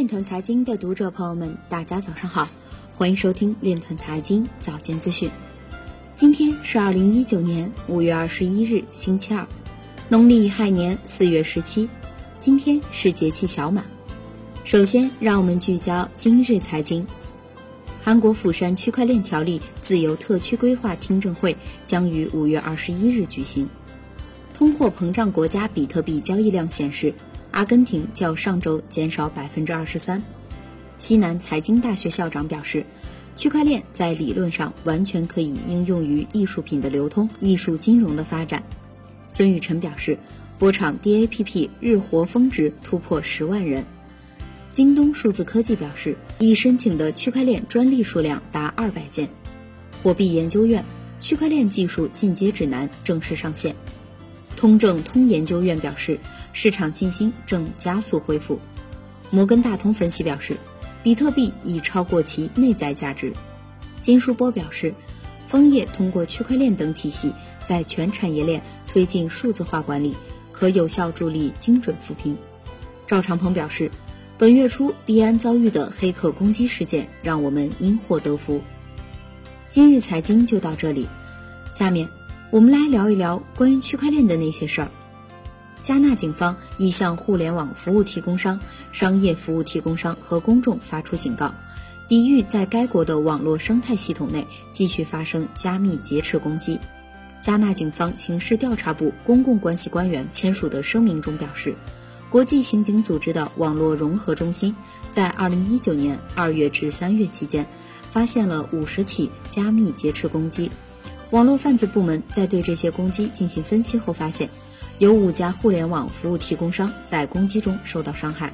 链团财经的读者朋友们，大家早上好，欢迎收听链团财经早间资讯。今天是二零一九年五月二十一日，星期二，农历亥年四月十七。今天是节气小满。首先，让我们聚焦今日财经。韩国釜山区块链条例自由特区规划听证会将于五月二十一日举行。通货膨胀国家比特币交易量显示。阿根廷较上周减少百分之二十三。西南财经大学校长表示，区块链在理论上完全可以应用于艺术品的流通、艺术金融的发展。孙雨辰表示，波场 DAPP 日活峰值突破十万人。京东数字科技表示，已申请的区块链专利数量达二百件。货币研究院区块链技术进阶指南正式上线。通证通研究院表示。市场信心正加速恢复。摩根大通分析表示，比特币已超过其内在价值。金书波表示，枫叶通过区块链等体系，在全产业链推进数字化管理，可有效助力精准扶贫。赵长鹏表示，本月初币安遭遇的黑客攻击事件，让我们因祸得福。今日财经就到这里，下面我们来聊一聊关于区块链的那些事儿。加纳警方已向互联网服务提供商、商业服务提供商和公众发出警告，抵御在该国的网络生态系统内继续发生加密劫持攻击。加纳警方刑事调查部公共关系官员签署的声明中表示，国际刑警组织的网络融合中心在2019年2月至3月期间，发现了50起加密劫持攻击。网络犯罪部门在对这些攻击进行分析后发现。有五家互联网服务提供商在攻击中受到伤害。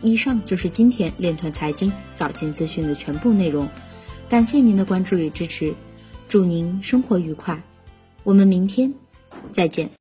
以上就是今天链团财经早间资讯的全部内容，感谢您的关注与支持，祝您生活愉快，我们明天再见。